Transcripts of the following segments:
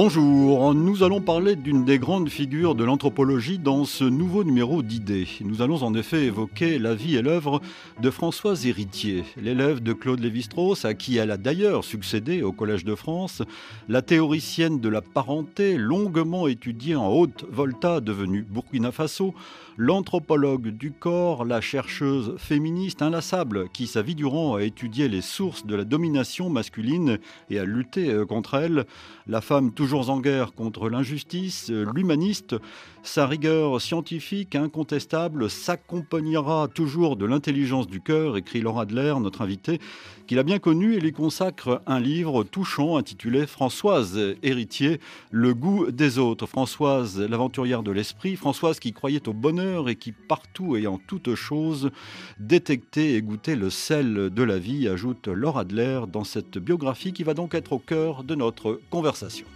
Bonjour, nous allons parler d'une des grandes figures de l'anthropologie dans ce nouveau numéro d'idées. Nous allons en effet évoquer la vie et l'œuvre de Françoise Héritier, l'élève de Claude Lévi-Strauss, à qui elle a d'ailleurs succédé au Collège de France, la théoricienne de la parenté, longuement étudiée en Haute-Volta, devenue Burkina Faso, l'anthropologue du corps, la chercheuse féministe inlassable qui, sa vie durant, a étudié les sources de la domination masculine et a lutté euh, contre elle, la femme toujours en guerre contre l'injustice, euh, l'humaniste, sa rigueur scientifique incontestable s'accompagnera toujours de l'intelligence du cœur, écrit Laura Adler, notre invitée, qu'il a bien connue et lui consacre un livre touchant intitulé Françoise, héritier, le goût des autres. Françoise, l'aventurière de l'esprit, Françoise qui croyait au bonheur et qui partout et en toute chose détectait et goûtait le sel de la vie, ajoute Laura Adler dans cette biographie qui va donc être au cœur de notre conversation.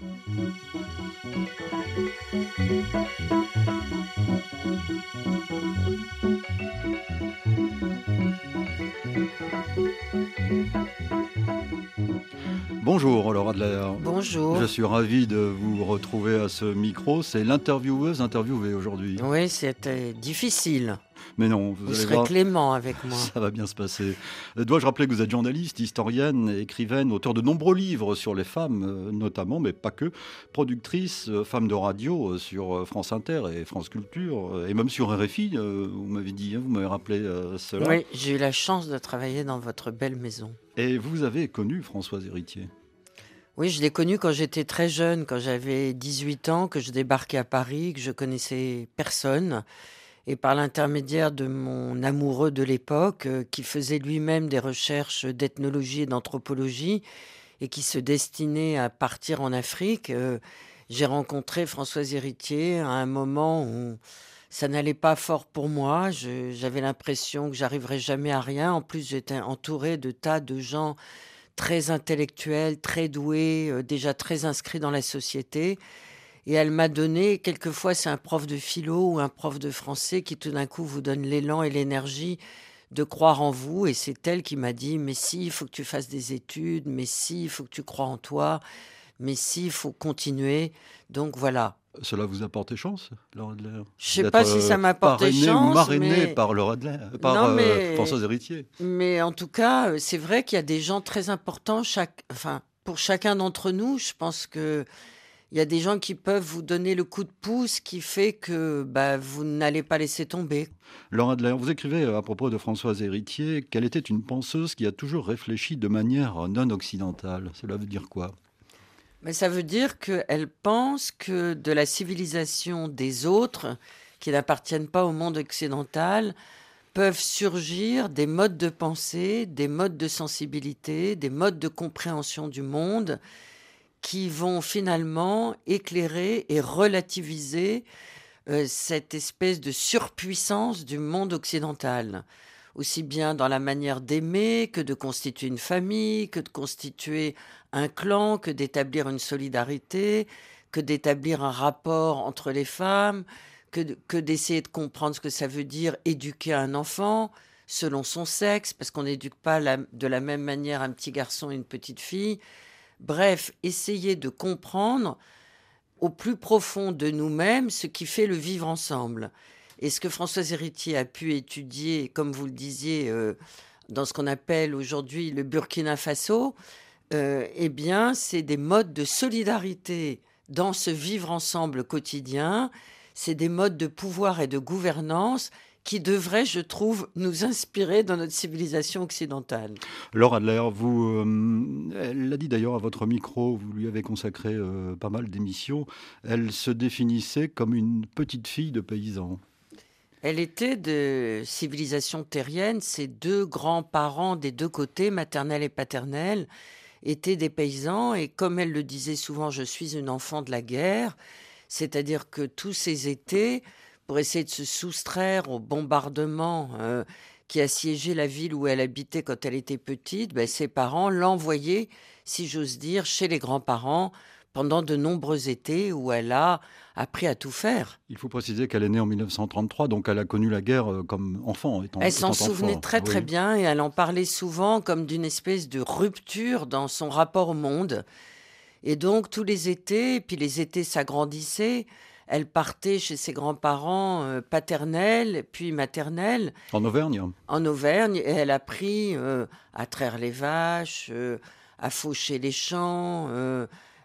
Bonjour Laura Adler. Bonjour. Je suis ravi de vous retrouver à ce micro. C'est l'intervieweuse interviewée aujourd'hui. Oui, c'était difficile. Mais non, vous, serez clément avec moi. Ça va bien se passer. Euh, dois-je rappeler que vous êtes journaliste, historienne, écrivaine, auteur de nombreux livres sur les femmes, euh, notamment, mais pas que, productrice, euh, femme de radio sur France Inter et France Culture, et même sur RFI, vous m'avez dit, hein, vous m'avez rappelé cela. Oui, j'ai eu la chance de travailler dans votre belle maison. Et vous avez connu Françoise Héritier? Oui, je l'ai connue quand j'étais très jeune, quand j'avais 18 ans, que je débarquais à Paris, que je connaissais personne et par l'intermédiaire de mon amoureux de l'époque, euh, qui faisait lui-même des recherches d'ethnologie et d'anthropologie, et qui se destinait à partir en Afrique, euh, j'ai rencontré Françoise Héritier à un moment où ça n'allait pas fort pour moi. J'avais l'impression que j'arriverais jamais à rien. En plus, j'étais entourée de tas de gens très intellectuels, très doués, euh, déjà très inscrits dans la société. Et elle m'a donné, quelquefois c'est un prof de philo ou un prof de français qui tout d'un coup vous donne l'élan et l'énergie de croire en vous. Et c'est elle qui m'a dit, mais si, il faut que tu fasses des études, mais si, il faut que tu crois en toi, mais si, il faut continuer. Donc voilà. Cela vous a porté chance, Laura Adler? Je sais pas si ça m'a porté chance. Marrainé par Laura Adler, par euh, Françoise Héritier. Mais en tout cas, c'est vrai qu'il y a des gens très importants, chaque, enfin, pour chacun d'entre nous. Je pense que il y a des gens qui peuvent vous donner le coup de pouce qui fait que bah, vous n'allez pas laisser tomber. Laura Adler, vous écrivez euh, à propos de Françoise Héritier qu'elle était une penseuse qui a toujours réfléchi de manière non occidentale. Cela veut dire quoi? Mais Ça veut dire qu'elle pense que de la civilisation des autres, qui n'appartiennent pas au monde occidental, peuvent surgir des modes de pensée, des modes de sensibilité, des modes de compréhension du monde qui vont finalement éclairer et relativiser euh, cette espèce de surpuissance du monde occidental, aussi bien dans la manière d'aimer que de constituer une famille, que de constituer un clan, que d'établir une solidarité, que d'établir un rapport entre les femmes, que, d'essayer de comprendre ce que ça veut dire éduquer un enfant selon son sexe, parce qu'on n'éduque pas de la même manière un petit garçon et une petite fille. Bref, essayer de comprendre au plus profond de nous-mêmes ce qui fait le vivre ensemble. Et ce que Françoise Héritier a pu étudier, comme vous le disiez, euh, dans ce qu'on appelle aujourd'hui le Burkina Faso, euh, eh bien, c'est des modes de solidarité dans ce vivre ensemble quotidien, c'est des modes de pouvoir et de gouvernance qui devrait, je trouve, nous inspirer dans notre civilisation occidentale. Laura Adler, vous, euh, elle l'a dit d'ailleurs à votre micro, vous lui avez consacré euh, pas mal d'émissions, elle se définissait comme une petite fille de paysan. Elle était de civilisation terrienne, ses deux grands-parents des deux côtés, maternels et paternels, étaient des paysans, et comme elle le disait souvent, je suis une enfant de la guerre, c'est-à-dire que tous ces étés, pour essayer de se soustraire au bombardement euh, qui assiégeait la ville où elle habitait quand elle était petite, ben, ses parents l'envoyaient, si j'ose dire, chez les grands-parents pendant de nombreux étés où elle a appris à tout faire. Il faut préciser qu'elle est née en 1933, donc elle a connu la guerre euh, comme enfant. elle s'en souvenait très très bien et elle en parlait souvent comme d'une espèce de rupture dans son rapport au monde. Et donc tous les étés, puis les étés s'agrandissaient, elle partait chez ses grands-parents euh, paternels, puis maternels. En Auvergne En Auvergne, et elle a appris euh, à traire les vaches, à faucher les champs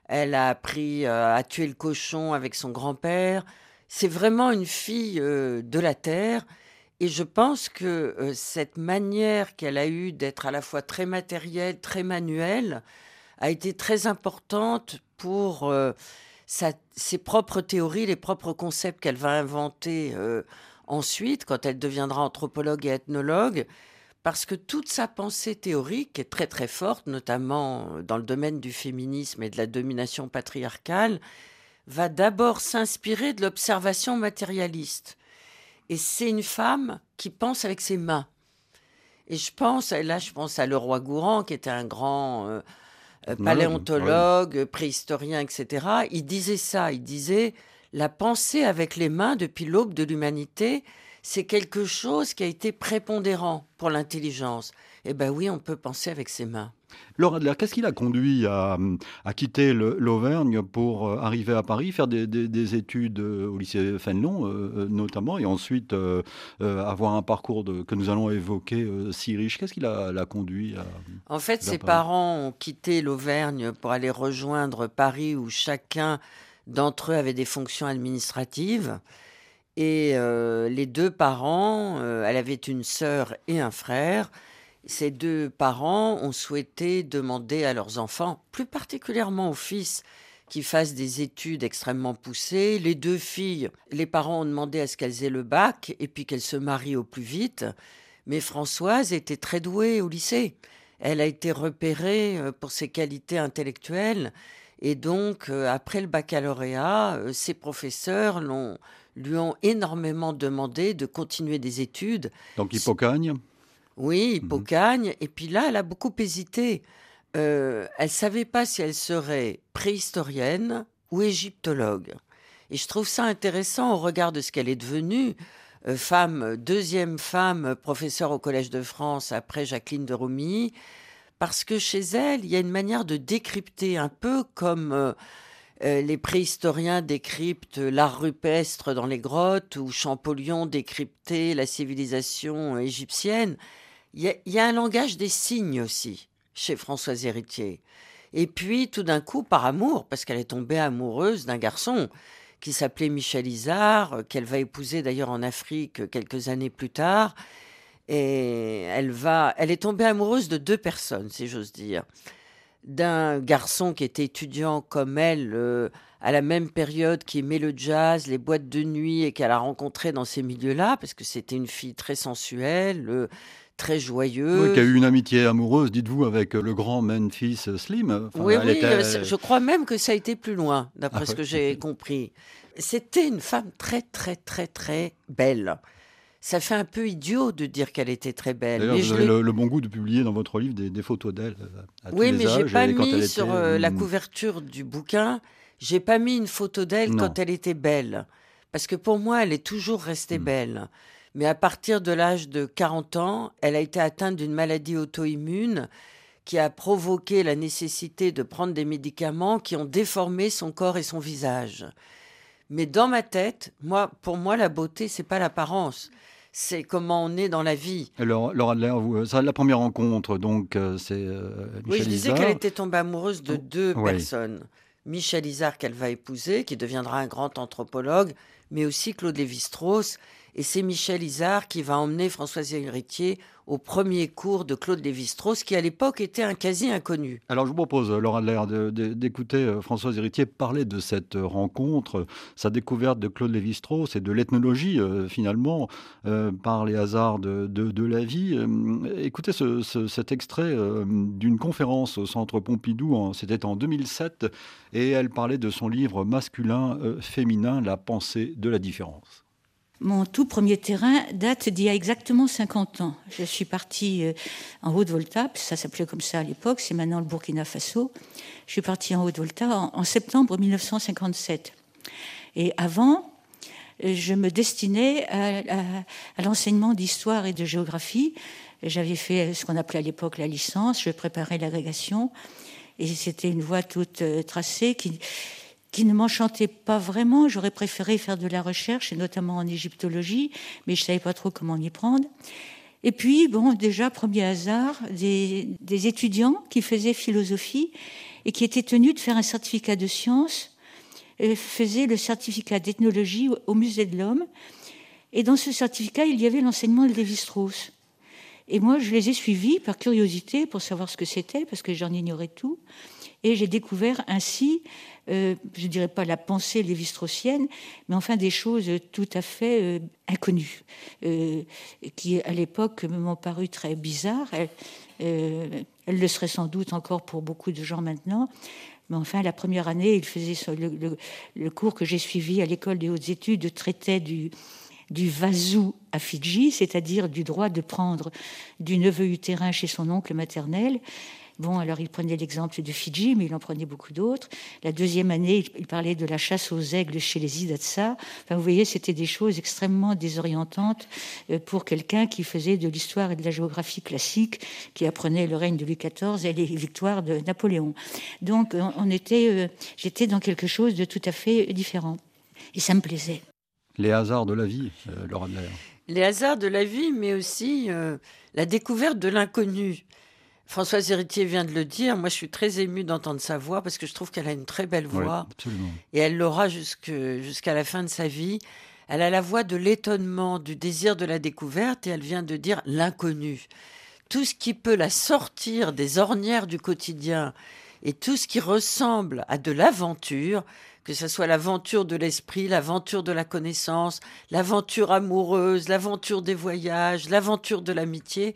elle a appris euh, à tuer le cochon avec son grand-père. C'est vraiment une fille euh, de la terre. Et je pense que euh, cette manière qu'elle a eue d'être à la fois très matérielle, très manuelle, a été très importante pour ses propres théories, les propres concepts qu'elle va inventer ensuite, quand elle deviendra anthropologue et ethnologue parce que toute sa pensée théorique est très très forte, notamment dans le domaine du féminisme et de la domination patriarcale, va d'abord s'inspirer de l'observation matérialiste. Et c'est une femme qui pense avec ses mains. Et je pense, là je pense à Leroy Gourand, qui était un grand euh, euh, paléontologue, préhistorien, etc. Il disait ça, il disait, la pensée avec les mains depuis l'aube de l'humanité, c'est quelque chose qui a été prépondérant pour l'intelligence. Eh bien oui, on peut penser avec ses mains. Laura Adler, qu'est-ce qui l'a conduit à, quitter l'Auvergne pour euh, arriver à Paris, faire des, études euh, au lycée Fénelon euh, notamment, et ensuite avoir un parcours que nous allons évoquer si riche? Qu'est-ce qui l'a conduit à... En fait, ses parents ont quitté l'Auvergne pour aller rejoindre Paris où chacun d'entre eux avait des fonctions administratives. Et les deux parents, elle avait une sœur et un frère. Ces deux parents ont souhaité demander à leurs enfants, plus particulièrement aux fils, qu'ils fassent des études extrêmement poussées. Les deux filles, les parents ont demandé à ce qu'elles aient le bac et puis qu'elles se marient au plus vite. Mais Françoise était très douée au lycée. Elle a été repérée euh, pour ses qualités intellectuelles. Et donc, après le baccalauréat, ses professeurs l'ont lui ont énormément demandé de continuer des études. Donc Hippocagne? Oui, mhm. Hippocagne. Et puis là, elle a beaucoup hésité. Euh, elle ne savait pas si elle serait préhistorienne ou égyptologue. Et je trouve ça intéressant au regard de ce qu'elle est devenue. Euh, femme, deuxième femme professeure au Collège de France après Jacqueline de Romilly, parce que chez elle, il y a une manière de décrypter un peu comme euh, les préhistoriens décryptent l'art rupestre dans les grottes ou Champollion décryptait la civilisation égyptienne. Il y, a un langage des signes aussi chez Françoise Héritier. Et puis, tout d'un coup, par amour, parce qu'elle est tombée amoureuse d'un garçon qui s'appelait Michel Isard, qu'elle va épouser d'ailleurs en Afrique quelques années plus tard. Et elle va, elle est tombée amoureuse de deux personnes, si j'ose dire d'un garçon qui était étudiant comme elle euh, à la même période, qui aimait le jazz, les boîtes de nuit et qu'elle a rencontré dans ces milieux-là, parce que c'était une fille très sensuelle, euh, très joyeuse. Oui, qui a eu une amitié amoureuse, dites-vous, avec euh, le grand Memphis Slim. oui, oui, je crois même que ça a été plus loin, d'après ah ce que j'ai compris. C'était une femme très, très, très, très belle ça fait un peu idiot de dire qu'elle était très belle. Mais vous avez le, bon goût de publier dans votre livre des, photos d'elle. Euh, oui, mais j'ai pas mis sur euh, la couverture du bouquin, j'ai pas mis une photo d'elle quand elle était belle. Parce que pour moi, elle est toujours restée hmm. belle. Mais à partir de l'âge de 40 ans, elle a été atteinte d'une maladie auto-immune qui a provoqué la nécessité de prendre des médicaments qui ont déformé son corps et son visage. Mais dans ma tête, moi, pour moi, la beauté, c'est pas l'apparence. C'est comment on est dans la vie. Alors, Laura vous, ça, la première rencontre, donc, euh, c'est euh, Oui, je disais qu'elle était tombée amoureuse de deux personnes. Michel Isard, qu'elle va épouser, qui deviendra un grand anthropologue, mais aussi Claude Lévi-Strauss. Et c'est Michel Isard qui va emmener Françoise Héritier au premier cours de Claude Lévi-Strauss, qui à l'époque était un quasi inconnu. Alors je vous propose, Laura Adler, d'écouter euh, Françoise Héritier parler de cette euh, rencontre, sa découverte de Claude Lévi-Strauss et de l'ethnologie euh, finalement, par les hasards de, la vie. écoutez cet extrait d'une conférence au Centre Pompidou, c'était en 2007, et elle parlait de son livre masculin-féminin, La pensée de la différence. Mon tout premier terrain date d'il y a exactement 50 ans. Je suis partie euh, en Haute-Volta, ça s'appelait comme ça à l'époque, c'est maintenant le Burkina Faso. Je suis partie en Haute-Volta en, septembre 1957. Et avant, je me destinais à, l'enseignement d'histoire et de géographie. J'avais fait ce qu'on appelait à l'époque la licence, je préparais l'agrégation, et c'était une voie toute euh, tracée qui, qui ne m'enchantait pas vraiment. J'aurais préféré faire de la recherche, et notamment en égyptologie, mais je ne savais pas trop comment y prendre. Et puis, bon, déjà, premier hasard, des, étudiants qui faisaient philosophie et qui étaient tenus de faire un certificat de sciences, euh, faisaient le certificat d'ethnologie au Musée de l'Homme. Et dans ce certificat, il y avait l'enseignement de Lévi-Strauss. Et moi, je les ai suivis par curiosité pour savoir ce que c'était, parce que j'en ignorais tout. Et j'ai découvert ainsi euh, je ne dirais pas la pensée lévi-straussienne, mais enfin des choses tout à fait euh, inconnues, euh, qui à l'époque m'ont paru très bizarres. Elles, le seraient sans doute encore pour beaucoup de gens maintenant. Mais enfin, la première année, le, cours que j'ai suivi à l'école des hautes études traitait du, du vazou à Fidji, c'est-à-dire du droit de prendre du neveu utérin chez son oncle maternel. Bon, alors il prenait l'exemple de Fidji, mais il en prenait beaucoup d'autres. La deuxième année, il parlait de la chasse aux aigles chez les Idatsa. Enfin, vous voyez, c'était des choses extrêmement désorientantes euh, pour quelqu'un qui faisait de l'histoire et de la géographie classique, qui apprenait le règne de Louis XIV et les victoires de Napoléon. Donc, on était, euh, j'étais dans quelque chose de tout à fait différent. Et ça me plaisait. Les hasards de la vie, euh, Laura Blair. Les hasards de la vie, mais aussi la découverte de l'inconnu. Françoise Héritier vient de le dire. Moi, je suis très émue d'entendre sa voix parce que je trouve qu'elle a une très belle voix. et elle l'aura jusqu'à la fin de sa vie. Elle a la voix de l'étonnement, du désir de la découverte et elle vient de dire l'inconnu. Tout ce qui peut la sortir des ornières du quotidien et tout ce qui ressemble à de l'aventure, que ce soit l'aventure de l'esprit, l'aventure de la connaissance, l'aventure amoureuse, l'aventure des voyages, l'aventure de l'amitié,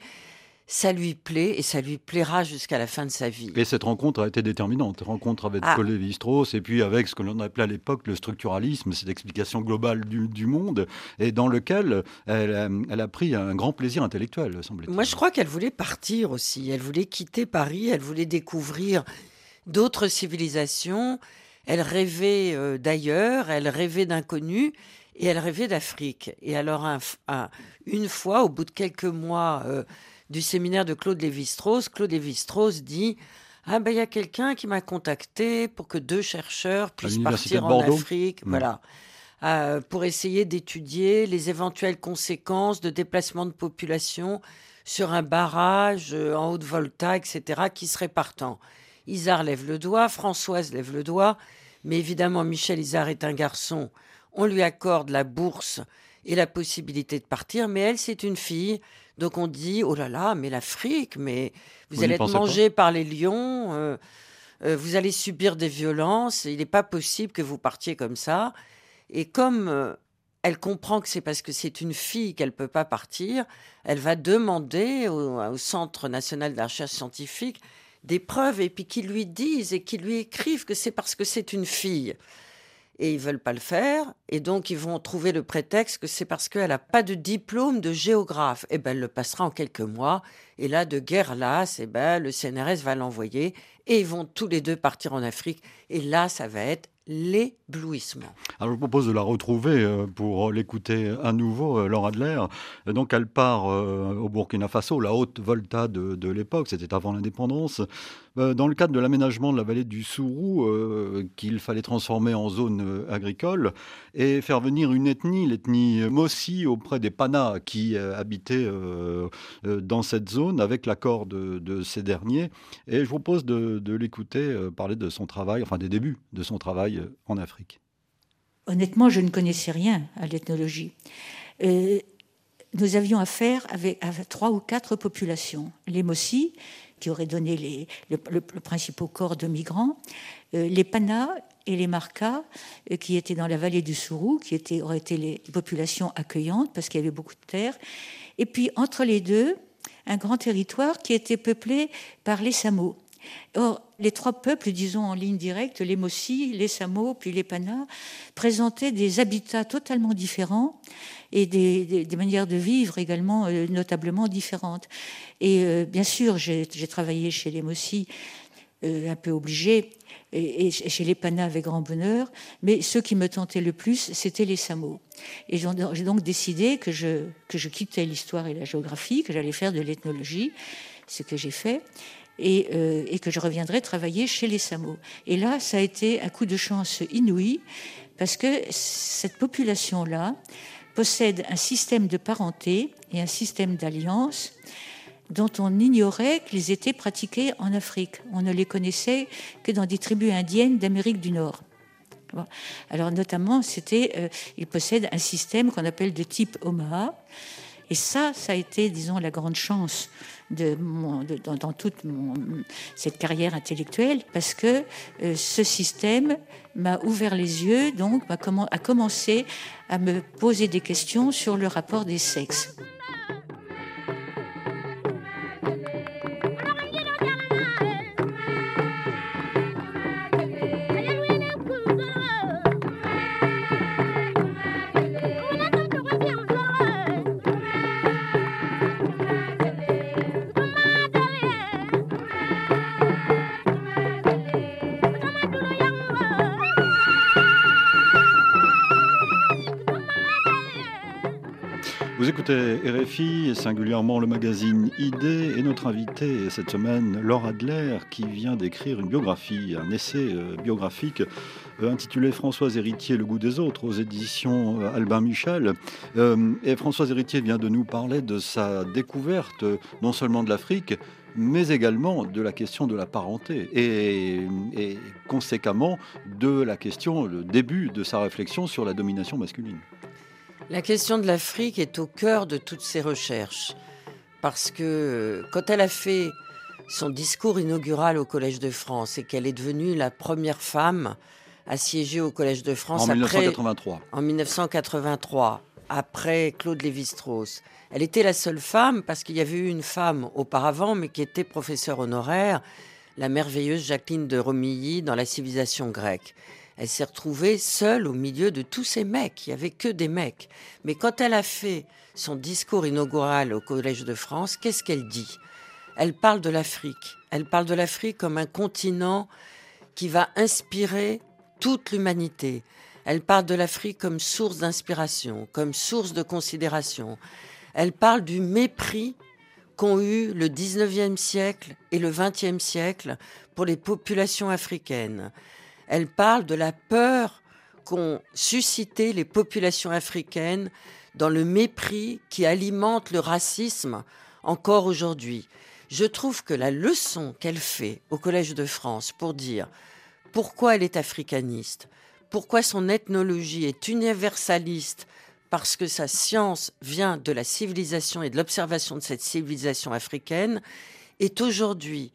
ça lui plaît et ça lui plaira jusqu'à la fin de sa vie. Et cette rencontre a été déterminante. Rencontre avec ah. Lévi-Strauss et puis avec ce que l'on appelait à l'époque le structuralisme, cette explication globale du, monde, et dans lequel elle, elle, a pris un grand plaisir intellectuel, semble-t-il. Moi, je crois qu'elle voulait partir aussi. Elle voulait quitter Paris, elle voulait découvrir d'autres civilisations. Elle rêvait euh, d'ailleurs, elle rêvait d'inconnus et elle rêvait d'Afrique. Et alors, une fois, au bout de quelques mois, euh, du séminaire de Claude Lévi-Strauss, Claude Lévi-Strauss dit ah ben il y a quelqu'un qui m'a contacté pour que deux chercheurs puissent partir en Afrique, voilà, euh, pour essayer d'étudier les éventuelles conséquences de déplacement de population sur un barrage euh, en Haute-Volta, etc., qui serait partant. Isard lève le doigt, Françoise lève le doigt, mais évidemment Michel Isard est un garçon. On lui accorde la bourse et la possibilité de partir, mais elle, c'est une fille. Donc on dit, oh là là, mais l'Afrique, mais vous, allez être mangé par les lions, euh, euh, vous allez subir des violences, il n'est pas possible que vous partiez comme ça. Et comme euh, elle comprend que c'est parce que c'est une fille qu'elle ne peut pas partir, elle va demander au, Centre national de recherche scientifique des preuves et puis qu'ils lui disent et qu'ils lui écrivent que c'est parce que c'est une fille et ils veulent pas le faire. Et donc, ils vont trouver le prétexte que c'est parce qu'elle n'a pas de diplôme de géographe. Et eh ben, elle le passera en quelques mois. Et là, de guerre lasse, et eh ben, le CNRS va l'envoyer. Et ils vont tous les deux partir en Afrique. Et là, ça va être l'éblouissement. Alors je vous propose de la retrouver euh, pour l'écouter à nouveau, euh, Laura Adler. Donc elle part euh, au Burkina Faso, la haute volta de l'époque, c'était avant l'indépendance, dans le cadre de l'aménagement de la vallée du Sourou, qu'il fallait transformer en zone agricole et faire venir une ethnie, l'ethnie Mossi, auprès des Panas qui habitaient dans cette zone avec l'accord de, ces derniers. Et je vous propose de, l'écouter parler de son travail, enfin des débuts de son travail euh, en Afrique Honnêtement, je ne connaissais rien à l'ethnologie. Euh, nous avions affaire avec, trois ou quatre populations. Les Mossi, qui auraient donné les, le, principal corps de migrants, euh, les Pana et les Marcas, qui étaient dans la vallée du Sourou, qui étaient, auraient été les populations accueillantes parce qu'il y avait beaucoup de terre. Et puis, entre les deux, un grand territoire qui était peuplé par les Samo. Or, les trois peuples, disons en ligne directe, les Mossi, les Samo, puis les Pana, présentaient des habitats totalement différents et des, manières de vivre également euh, notablement différentes. Et euh, bien sûr, j'ai travaillé chez les Mossi, euh, un peu obligé, et, chez les Pana avec grand bonheur, mais ceux qui me tentaient le plus, c'était les Samo. Et j'ai donc décidé que je, que je quittais l'histoire et la géographie, que j'allais faire de l'ethnologie, ce que j'ai fait. Euh, et, que je reviendrai travailler chez les Samo. Et là, ça a été un coup de chance inouï, parce que cette population-là possède un système de parenté et un système d'alliance dont on ignorait qu'ils étaient pratiqués en Afrique. On ne les connaissait que dans des tribus indiennes d'Amérique du Nord. Alors notamment, c'était, euh, ils possèdent un système qu'on appelle de type Omaha, et ça, ça a été, disons, la grande chance dans, toute cette carrière intellectuelle, parce que euh, ce système m'a ouvert les yeux, donc a commencé à me poser des questions sur le rapport des sexes. Et singulièrement le magazine ID et notre invité cette semaine, Laure Adler, qui vient d'écrire une biographie, un essai euh, biographique euh, intitulé Françoise Héritier, le goût des autres aux éditions euh, Albin Michel. et Françoise Héritier vient de nous parler de sa découverte non seulement de l'Afrique, mais également de la question de la parenté et, conséquemment de la question, le début de sa réflexion sur la domination masculine. La question de l'Afrique est au cœur de toutes ces recherches. Parce que euh, quand elle a fait son discours inaugural au Collège de France et qu'elle est devenue la première femme à siéger au Collège de France en 1983. En 1983, après Claude Lévi-Strauss. Elle était la seule femme parce qu'il y avait eu une femme auparavant, mais qui était professeure honoraire, la merveilleuse Jacqueline de Romilly dans la civilisation grecque elle s'est retrouvée seule au milieu de tous ces mecs. Il n'y avait que des mecs. Mais quand elle a fait son discours inaugural au Collège de France, qu'est-ce qu'elle dit? Elle parle de l'Afrique. Elle parle de l'Afrique comme un continent qui va inspirer toute l'humanité. Elle parle de l'Afrique comme source d'inspiration, comme source de considération. Elle parle du mépris qu'ont eu le 19e siècle et le 20e siècle pour les populations africaines elle parle de la peur qu'ont suscité les populations africaines dans le mépris qui alimente le racisme encore aujourd'hui. Je trouve que la leçon qu'elle fait au Collège de France pour dire pourquoi elle est africaniste, pourquoi son ethnologie est universaliste, parce que sa science vient de la civilisation et de l'observation de cette civilisation africaine, est aujourd'hui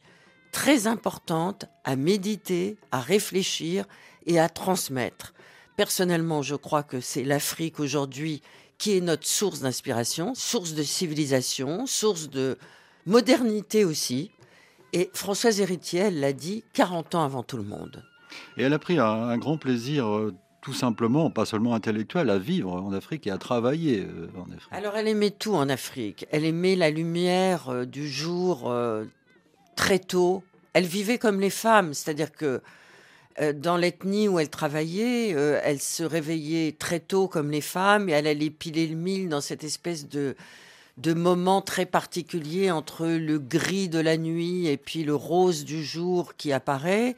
très importante à méditer, à réfléchir et à transmettre. Personnellement, je crois que c'est l'Afrique aujourd'hui qui est notre source d'inspiration, source de civilisation, source de modernité aussi. Et Françoise Héritier, elle l'a dit 40 ans avant tout le monde. Et elle a pris un, grand plaisir euh, tout simplement, pas seulement intellectuel, à vivre en Afrique et à travailler euh, en Afrique. Alors elle aimait tout en Afrique. Elle aimait la lumière euh, du jour très tôt. Elle vivait comme les femmes, c'est-à-dire que euh, dans l'ethnie où elle travaillait, euh, elle se réveillait très tôt comme les femmes et elle allait piler le mille dans cette espèce de, de moment très particulier entre le gris de la nuit et puis le rose du jour qui apparaît.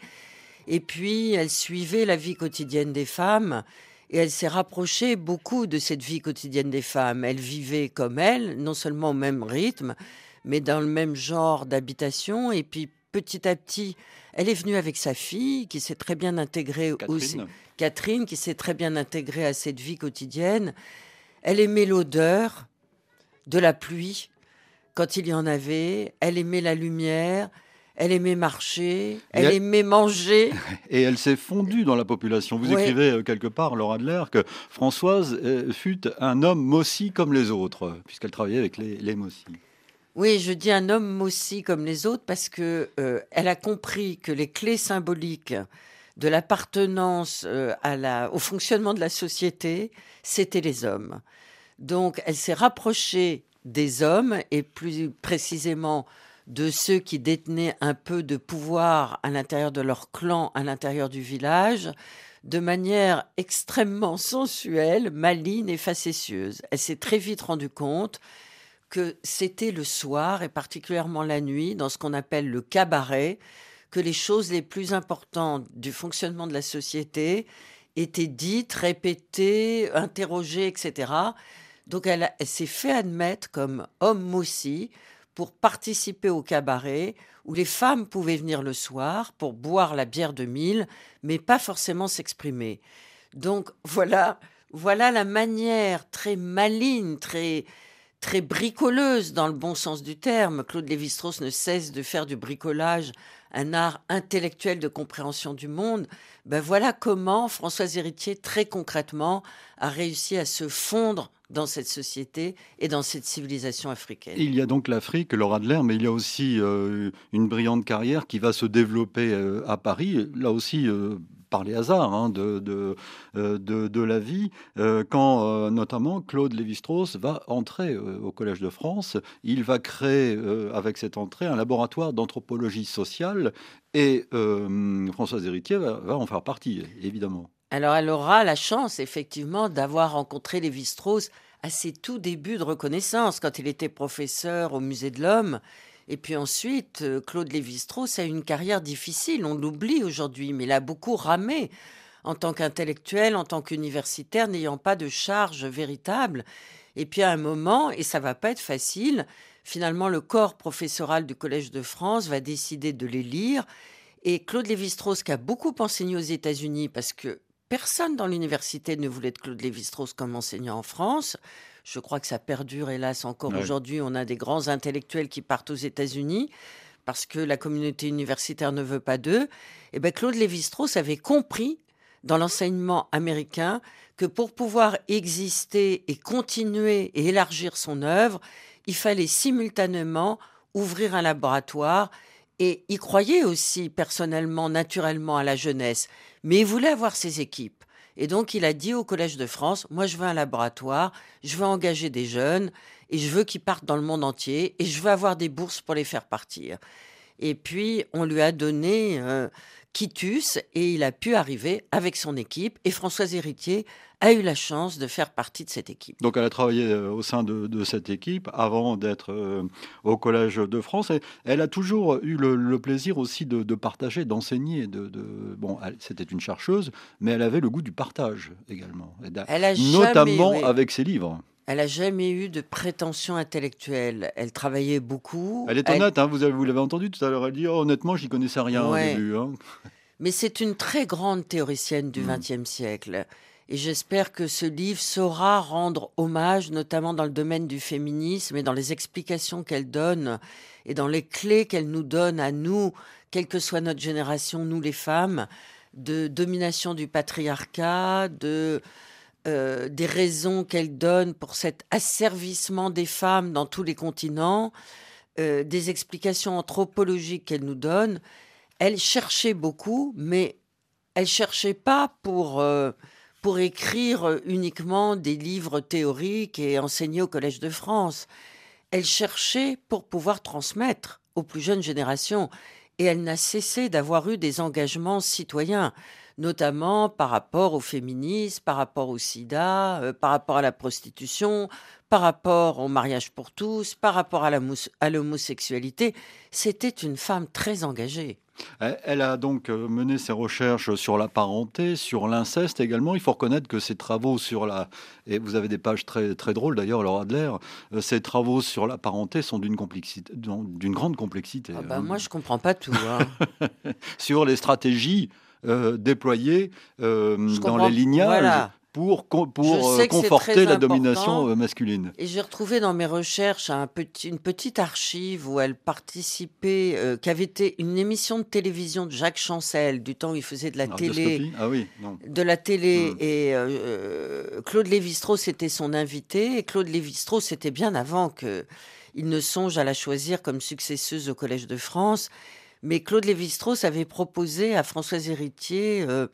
Et puis elle suivait la vie quotidienne des femmes et elle s'est rapprochée beaucoup de cette vie quotidienne des femmes. Elle vivait comme elles, non seulement au même rythme, mais dans le même genre d'habitation. Et puis petit à petit, elle est venue avec sa fille qui s'est très bien intégrée Catherine. aussi. Catherine, qui s'est très bien intégrée à cette vie quotidienne. Elle aimait l'odeur de la pluie quand il y en avait. Elle aimait la lumière. Elle aimait marcher, elle, aimait manger. Et elle s'est fondue dans la population. Vous écrivez euh, quelque part, Laura Adler, que Françoise euh, fut un homme Mossi comme les autres, puisqu'elle travaillait avec les, les. Oui, je dis un homme aussi comme les autres parce que euh, elle a compris que les clés symboliques de l'appartenance euh, au fonctionnement de la société, c'était les hommes. Donc, elle s'est rapprochée des hommes et plus précisément de ceux qui détenaient un peu de pouvoir à l'intérieur de leur clan, à l'intérieur du village, de manière extrêmement sensuelle, maligne et facétieuse. Elle s'est très vite rendue compte que c'était le soir et particulièrement la nuit, dans ce qu'on appelle le cabaret, que les choses les plus importantes du fonctionnement de la société étaient dites, répétées, interrogées, etc. Donc elle, s'est fait admettre comme homme aussi pour participer au cabaret où les femmes pouvaient venir le soir pour boire la bière de mille, mais pas forcément s'exprimer. Donc voilà, voilà la manière très maligne, très très bricoleuse dans le bon sens du terme. Claude Lévi-Strauss ne cesse de faire du bricolage un art intellectuel de compréhension du monde. Ben voilà comment Françoise Héritier, très concrètement, a réussi à se fondre dans cette société et dans cette civilisation africaine. Il y a donc l'Afrique, Laura Adler, mais il y a aussi euh, une brillante carrière qui va se développer euh, à Paris, là aussi euh, par les hasards hein, de, de, de, la vie, quand notamment Claude Lévi-Strauss va entrer au Collège de France. Il va créer, avec cette entrée, un laboratoire d'anthropologie sociale et Françoise Héritier va, va en faire partie, évidemment. Alors elle aura la chance effectivement d'avoir rencontré Lévi-Strauss à ses tout débuts de reconnaissance, quand il était professeur au Musée de l'Homme. Et puis ensuite, euh, Claude Lévi-Strauss a une carrière difficile, on l'oublie aujourd'hui, mais il a beaucoup ramé en tant qu'intellectuel, en tant qu'universitaire, n'ayant pas de charge véritable. Et puis à un moment, et ça va pas être facile, finalement le corps professoral du Collège de France va décider de les lire. Et Claude Lévi-Strauss, qui a beaucoup enseigné aux États-Unis, parce que Personne dans l'université ne voulait de Claude Lévi-Strauss comme enseignant en France. Je crois que ça perdure, hélas, encore aujourd'hui. On a des grands intellectuels qui partent aux États-Unis parce que la communauté universitaire ne veut pas d'eux. Et eh ben Claude Lévi-Strauss avait compris dans l'enseignement américain que pour pouvoir exister et continuer et élargir son œuvre, il fallait simultanément ouvrir un laboratoire et y croyait aussi personnellement, naturellement à la jeunesse mais il voulait avoir ses équipes. Et donc, il a dit au Collège de France, moi, je veux un laboratoire, je veux engager des jeunes, et je veux qu'ils partent dans le monde entier, et je veux avoir des bourses pour les faire partir. Et puis, on lui a donné euh, Quitus, et il a pu arriver avec son équipe, et Françoise Héritier a eu la chance de faire partie de cette équipe. Donc elle a travaillé euh, au sein de, cette équipe avant d'être euh, au Collège de France. Et elle a toujours eu le, plaisir aussi de, partager, d'enseigner. De, Bon, c'était une chercheuse, mais elle avait le goût du partage également. Elle a notamment avec ses livres. Elle n'a jamais eu de prétention intellectuelle. Elle travaillait beaucoup. Elle est honnête, hein, vous, vous l'avez entendu tout à l'heure. Elle dit oh, honnêtement, j'y connaissais rien au début. Hein. Mais c'est une très grande théoricienne du XXe mm. siècle. Et j'espère que ce livre saura rendre hommage, notamment dans le domaine du féminisme et dans les explications qu'elle donne et dans les clés qu'elle nous donne à nous, quelle que soit notre génération, nous les femmes, de domination du patriarcat, de euh, des raisons qu'elle donne pour cet asservissement des femmes dans tous les continents, euh, des explications anthropologiques qu'elle nous donne. Elle cherchait beaucoup, mais elle cherchait pas pour euh, pour écrire uniquement des livres théoriques et enseigner au Collège de France. Elle cherchait pour pouvoir transmettre aux plus jeunes générations et elle n'a cessé d'avoir eu des engagements citoyens, notamment par rapport au féminisme, par rapport au sida, euh, par rapport à la prostitution, par rapport au mariage pour tous, par rapport à l'homosexualité. C'était une femme très engagée. Elle a donc euh, mené ses recherches sur la parenté, sur l'inceste également. Il faut reconnaître que ses travaux sur la... Et vous avez des pages très, très drôles d'ailleurs, Laura Adler. Euh, ses travaux sur la parenté sont d'une complexité, d'une grande complexité. Ah bah, hein. Moi, je comprends pas tout. Hein. sur les stratégies euh, déployées dans les lignages pour, pour euh, conforter la domination euh, masculine. Et j'ai retrouvé dans mes recherches un petit, une petite archive où elle participait, euh, qui avait été une émission de télévision de Jacques Chancel, du temps où il faisait de la télé. Ah oui, De la télé. Hmm. Et Claude Lévi-Strauss était son invité. Et Claude Lévi-Strauss, c'était bien avant que il ne songe à la choisir comme successeuse au Collège de France. Mais Claude Lévi-Strauss avait proposé à Françoise Héritier euh,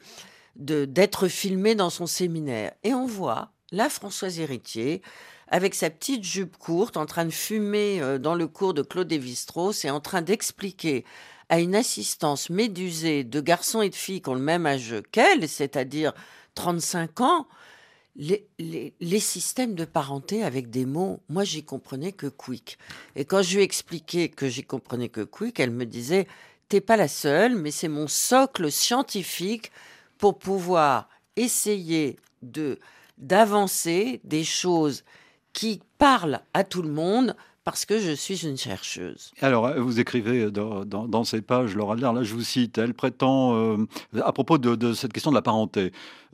d'être filmée dans son séminaire. Et on voit la Françoise Héritier avec sa petite jupe courte en train de fumer euh, dans le cours de Claude Lévi-Strauss et en train d'expliquer à une assistance médusée de garçons et de filles qui ont le même âge qu'elle, c'est-à-dire 35 ans, les, systèmes de parenté avec des mots, moi j'y comprenais que quick. Et quand je lui expliquais que j'y comprenais que quick, elle me disait T'es pas la seule, mais c'est mon socle scientifique pour pouvoir essayer de d'avancer des choses qui parlent à tout le monde parce que je suis une chercheuse. Alors, vous écrivez dans, ces pages, Laura Adler, là je vous cite, elle prétend, euh, à propos de, cette question de la parenté, euh,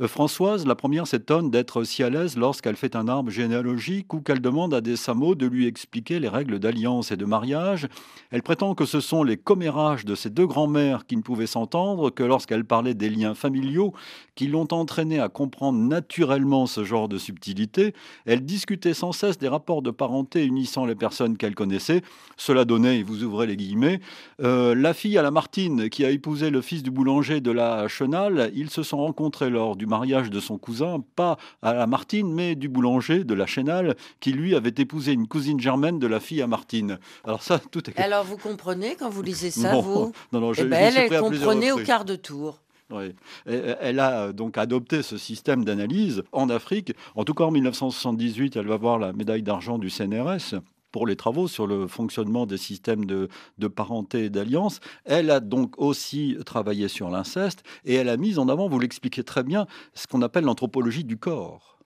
Françoise, la première, s'étonne d'être si à l'aise lorsqu'elle fait un arbre généalogique ou qu'elle demande à des samots de lui expliquer les règles d'alliance et de mariage. Elle prétend que ce sont les commérages de ses deux grands-mères qui ne pouvaient s'entendre que lorsqu'elle parlait des liens familiaux qui l'ont entraînée à comprendre naturellement ce genre de subtilité. Elle discutait sans cesse des rapports de parenté unissant les personnes qu'elle connaissait. Cela donnait, vous ouvrez les guillemets, euh, la fille à la Martine qui a épousé le fils du boulanger de la Chenal, ils se sont rencontrés lors du mariage de son cousin, pas à la Martine, mais du boulanger de la Chénal, qui lui avait épousé une cousine germaine de la fille à Martine. Alors ça, tout est... Alors vous comprenez quand vous lisez ça, vous? non, non, je, eh ben, Elle, comprenait au quart de tour. Oui. Elle a euh, donc adopté ce système d'analyse en Afrique. En tout cas, en 1978, elle va voir la médaille d'argent du CNRS pour les travaux sur le fonctionnement des systèmes de, parenté et d'alliance. Elle a donc aussi travaillé sur l'inceste et elle a mis en avant, vous l'expliquez très bien, ce qu'on appelle l'anthropologie du corps.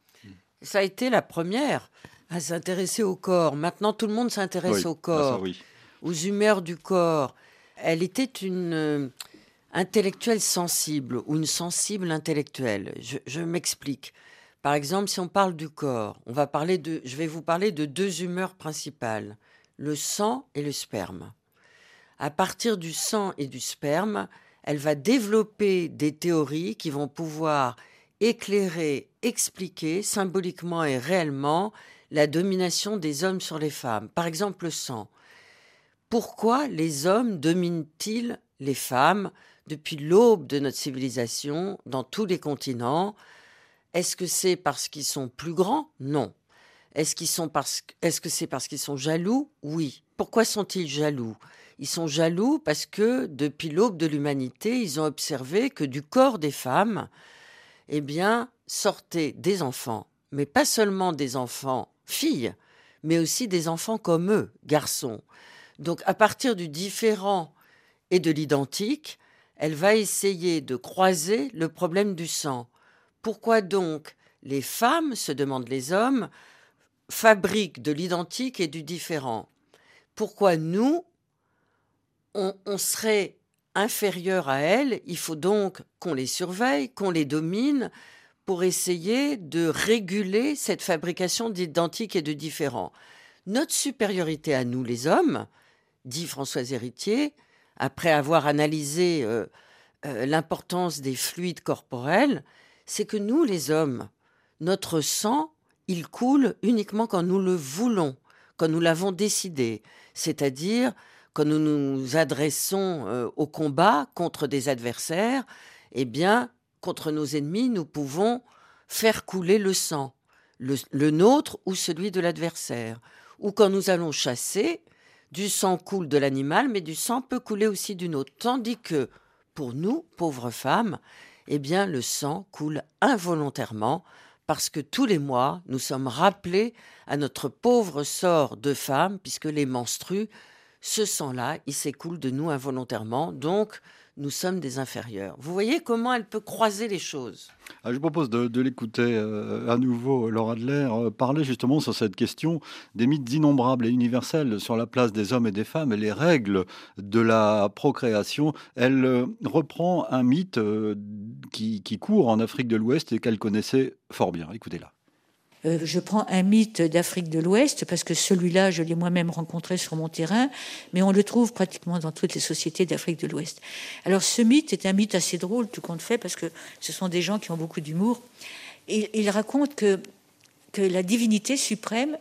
Ça a été la première à s'intéresser au corps. Maintenant, tout le monde s'intéresse au corps, aux humeurs du corps. Elle était une euh, intellectuelle sensible ou une sensible intellectuelle. je m'explique. Par exemple, si on parle du corps, on va parler de, je vais vous parler de deux humeurs principales, le sang et le sperme. À partir du sang et du sperme, elle va développer des théories qui vont pouvoir éclairer, expliquer symboliquement et réellement la domination des hommes sur les femmes. Par exemple, le sang. Pourquoi les hommes dominent-ils les femmes depuis l'aube de notre civilisation dans tous les continents? Est-ce que c'est parce qu'ils sont plus grands? Non. Est-ce qu'ils sont parce est-ce que c'est parce qu'ils sont jaloux? Oui. Pourquoi sont-ils jaloux? Ils sont jaloux parce que depuis l'aube de l'humanité, ils ont observé que du corps des femmes, eh bien, sortaient des enfants, mais pas seulement des enfants filles, mais aussi des enfants comme eux, garçons. Donc à partir du différent et de l'identique, elle va essayer de croiser le problème du sang. Pourquoi donc les femmes, se demandent les hommes, fabriquent de l'identique et du différent? Pourquoi nous, on, serait inférieur à elles? Il faut donc qu'on les surveille, qu'on les domine pour essayer de réguler cette fabrication d'identique et de différent. Notre supériorité à nous, les hommes, dit Françoise Héritier, après avoir analysé euh, euh, l'importance des fluides corporels, c'est que nous, les hommes, notre sang, il coule uniquement quand nous le voulons, quand nous l'avons décidé, c'est-à-dire quand nous nous adressons euh, au combat contre des adversaires, eh bien, contre nos ennemis, nous pouvons faire couler le sang, le, le nôtre ou celui de l'adversaire. Ou quand nous allons chasser, du sang coule de l'animal, mais du sang peut couler aussi du nôtre. Tandis que, pour nous, pauvres femmes, eh bien le sang coule involontairement parce que tous les mois, nous sommes rappelés à notre pauvre sort de femme, puisque les menstrues, ce sang-là, il s'écoule de nous involontairement. Donc, nous sommes des inférieurs. Vous voyez comment elle peut croiser les choses. Ah, je propose de, l'écouter euh, à nouveau, Laura Adler, euh, parler justement sur cette question des mythes innombrables et universels sur la place des hommes et des femmes et les règles de la procréation. Elle euh, reprend un mythe qui court en Afrique de l'Ouest et qu'elle connaissait fort bien. Écoutez-la. Euh, je prends un mythe d'Afrique de l'Ouest parce que celui-là, je l'ai moi-même rencontré sur mon terrain, mais on le trouve pratiquement dans toutes les sociétés d'Afrique de l'Ouest. Alors ce mythe est un mythe assez drôle, tout compte fait, parce que ce sont des gens qui ont beaucoup d'humour. Il raconte que la divinité suprême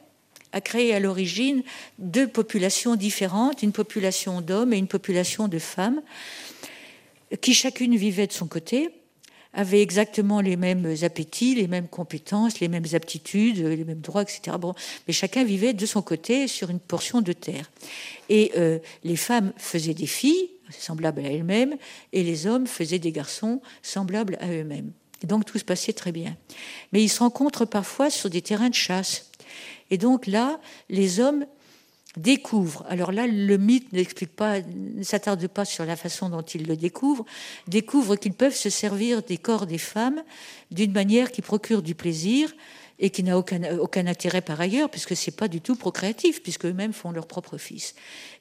a créé à l'origine deux populations différentes, une population d'hommes et une population de femmes, qui chacune vivait de son côté, avait exactement les mêmes appétits, les mêmes compétences, les mêmes aptitudes, les mêmes droits, etc. Bon, mais chacun vivait de son côté sur une portion de terre. Et euh, les femmes faisaient des filles semblables à elles-mêmes, et les hommes faisaient des garçons semblables à eux-mêmes. Donc tout se passait très bien. Mais ils se rencontrent parfois sur des terrains de chasse. Et donc là, les hommes découvre, alors là le mythe n'explique pas, ne s'attarde pas sur la façon dont ils le découvrent, découvre qu'ils peuvent se servir des corps des femmes d'une manière qui procure du plaisir et qui n'a aucun, intérêt par ailleurs, puisque c'est pas du tout procréatif, puisque eux-mêmes font leur propre fils.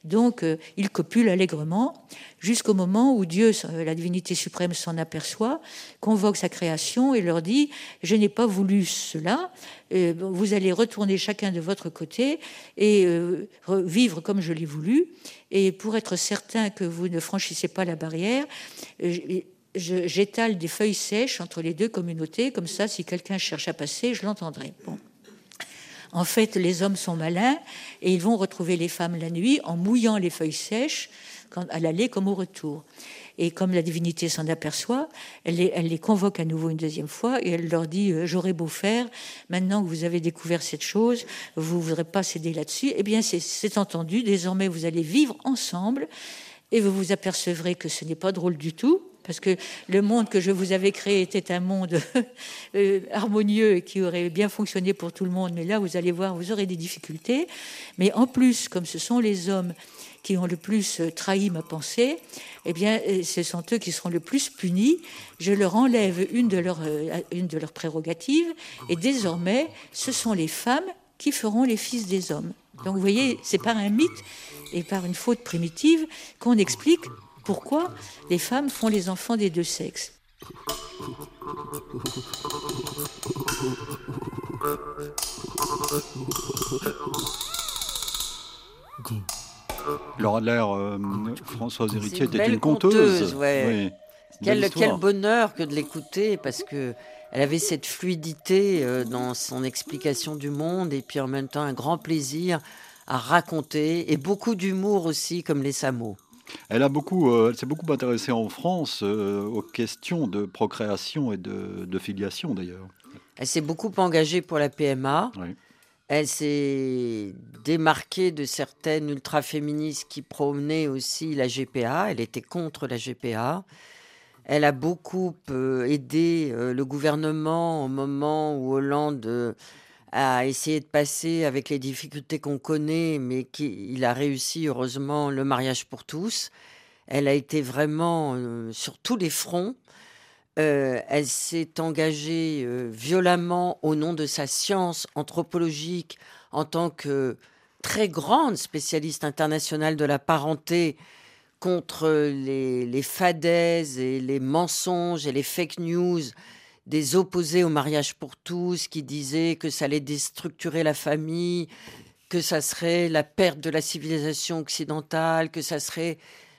Donc, euh, ils copulent allègrement, jusqu'au moment où Dieu, euh, la divinité suprême, s'en aperçoit, convoque sa création et leur dit Je n'ai pas voulu cela, euh, vous allez retourner chacun de votre côté et vivre comme je l'ai voulu. Et pour être certain que vous ne franchissez pas la barrière, j'étale des feuilles sèches entre les deux communautés, comme ça, si quelqu'un cherche à passer, je l'entendrai. Bon. En fait, les hommes sont malins et ils vont retrouver les femmes la nuit en mouillant les feuilles sèches à l'aller comme au retour. Et comme la divinité s'en aperçoit, elle les, convoque à nouveau une deuxième fois et elle leur dit euh, J'aurais beau faire, maintenant que vous avez découvert cette chose, vous ne voudrez pas céder là-dessus. Eh bien, c'est entendu, désormais vous allez vivre ensemble et vous vous apercevrez que ce n'est pas drôle du tout, parce que le monde que je vous avais créé était un monde euh, harmonieux et qui aurait bien fonctionné pour tout le monde, mais là, vous allez voir, vous aurez des difficultés. Mais en plus, comme ce sont les hommes qui ont le plus euh, trahi ma pensée, eh bien, euh, ce sont eux qui seront le plus punis. Je leur enlève une de leurs, une de leurs prérogatives, et désormais, ce sont les femmes qui feront les fils des hommes. Donc, vous voyez, c'est par un mythe et par une faute primitive qu'on explique pourquoi les femmes font les enfants des deux sexes. Laura Adler, euh, Françoise Héritier était une, conteuse. Quel, quel, bonheur que de l'écouter parce que elle avait cette fluidité euh, dans son explication du monde et puis en même temps un grand plaisir à raconter et beaucoup d'humour aussi comme les Samos. Elle a beaucoup, euh, elle s'est beaucoup intéressée en France euh, aux questions de procréation et de, filiation d'ailleurs. Elle s'est beaucoup engagée pour la PMA. Elle s'est démarquée de certaines ultra-féministes qui promenaient aussi la GPA. Elle était contre la GPA. Elle a beaucoup euh, aidé le gouvernement au moment où Hollande a essayé de passer avec les difficultés qu'on connaît, mais qu'il a réussi heureusement le mariage pour tous. Elle a été vraiment euh, sur tous les fronts. Euh, elle s'est engagée euh, violemment au nom de sa science anthropologique en tant que très grande spécialiste internationale de la parenté contre les, les fadaises et les mensonges et les fake news des opposés au mariage pour tous qui disaient que ça allait déstructurer la famille, que ça serait la perte de la civilisation occidentale, que ça serait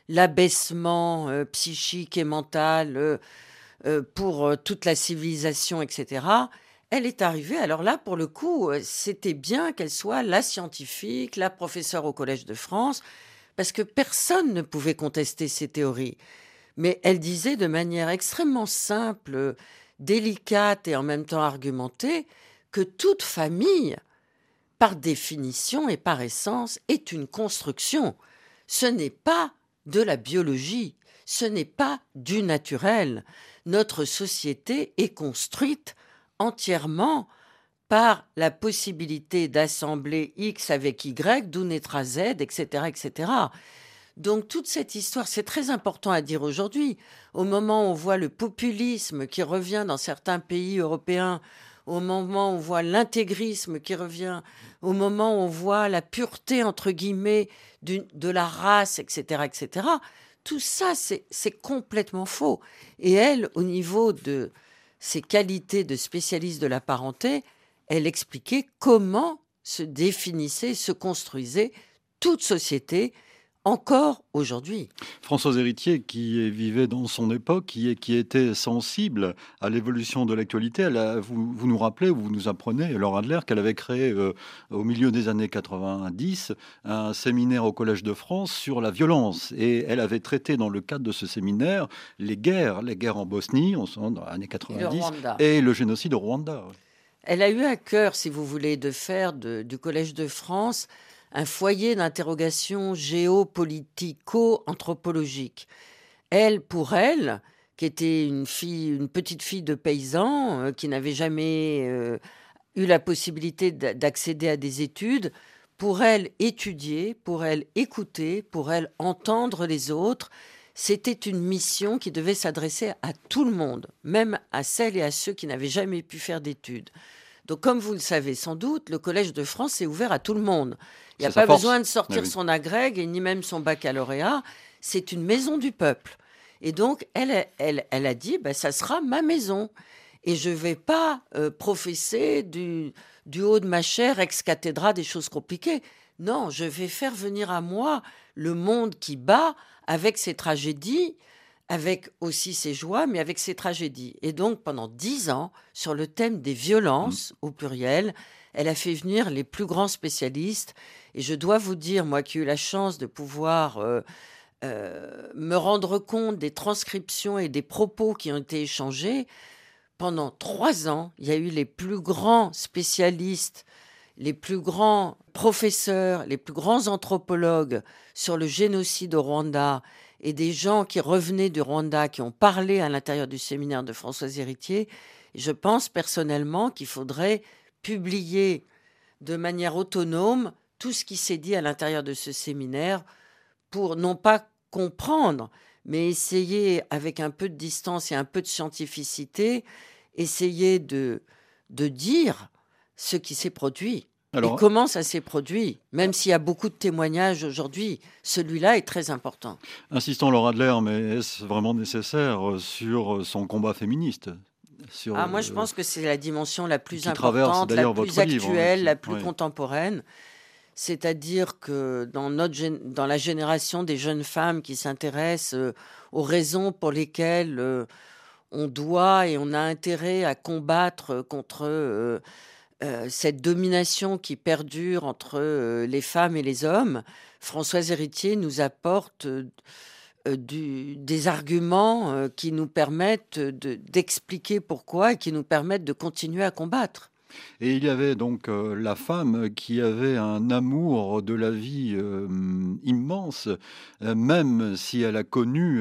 l'abaissement euh, psychique et mental euh, euh, pour toute la civilisation, etc. Elle est arrivée, alors là, pour le coup, c'était bien qu'elle soit la scientifique, la professeure au Collège de France, parce que personne ne pouvait contester ces théories. Mais elle disait de manière extrêmement simple, délicate et en même temps argumentée que toute famille, par définition et par essence, est une construction. Ce n'est pas de la biologie, ce n'est pas du naturel. Notre société est construite entièrement par la possibilité d'assembler X avec Y, d'où naîtra Z, etc., etc. Donc toute cette histoire, c'est très important à dire aujourd'hui. Au moment où on voit le populisme qui revient dans certains pays européens, au moment où on voit l'intégrisme qui revient, au moment où on voit la pureté, entre guillemets, de la race, etc., etc., tout ça, c'est complètement faux. Et elle, au niveau de ses qualités de spécialiste de la parenté, elle expliquait comment se définissait, se construisait toute société encore aujourd'hui. Françoise Héritier, qui vivait dans son époque, qui, qui était sensible à l'évolution de l'actualité, vous, vous, nous rappelez, vous nous apprenez, Laura Adler, qu'elle avait créé euh, au milieu des années 90 un séminaire au Collège de France sur la violence. Et elle avait traité dans le cadre de ce séminaire les guerres, les guerres en Bosnie, on dans les années 90, et le, génocide au Rwanda. Elle a eu à cœur, si vous voulez, de faire du Collège de France un foyer d'interrogation géopolitico-anthropologique. Elle, pour elle, qui était une fille, une petite fille de paysan, euh, qui n'avait jamais euh, eu la possibilité d'accéder à des études, pour elle étudier, pour elle écouter, pour elle entendre les autres, c'était une mission qui devait s'adresser à tout le monde, même à celles et à ceux qui n'avaient jamais pu faire d'études. Donc, comme vous le savez sans doute, le Collège de France est ouvert à tout le monde. Il n'y a pas besoin de sortir son agrègue et ni même son baccalauréat. C'est une maison du peuple. Et donc, elle, elle, elle a dit, bah, ça sera ma maison. Et je ne vais pas euh, professer du, du haut de ma chair, ex-cathédra, des choses compliquées. Non, je vais faire venir à moi le monde qui bat avec ses tragédies, avec aussi ses joies, mais avec ses tragédies. Et donc, pendant dix ans, sur le thème des violences, mmh. au pluriel, elle a fait venir les plus grands spécialistes. Et je dois vous dire, moi qui ai eu la chance de pouvoir euh, euh, me rendre compte des transcriptions et des propos qui ont été échangés, pendant trois ans, il y a eu les plus grands spécialistes, les plus grands professeurs, les plus grands anthropologues sur le génocide au Rwanda et des gens qui revenaient du Rwanda, qui ont parlé à l'intérieur du séminaire de Françoise Héritier. Je pense personnellement qu'il faudrait publier de manière autonome tout ce qui s'est dit à l'intérieur de ce séminaire pour non pas comprendre, mais essayer avec un peu de distance et un peu de scientificité, essayer de, de dire ce qui s'est produit. Et comment ça s'est produit, même s'il y a beaucoup de témoignages aujourd'hui, celui-là est très important. Insistons Laura Adler, mais est-ce vraiment nécessaire sur son combat féministe? Ah, moi, je pense que c'est la dimension la plus importante, la plus actuelle, la plus contemporaine. C'est-à-dire que dans, notre, dans la génération des jeunes femmes qui s'intéressent euh, aux raisons pour lesquelles euh, on doit et on a intérêt à combattre contre euh, cette domination qui perdure entre les femmes et les hommes, Françoise Héritier nous apporte euh, des arguments euh, qui nous permettent d'expliquer pourquoi et qui nous permettent de continuer à combattre. Et il y avait donc euh, la femme qui avait un amour de la vie immense, même si elle a connu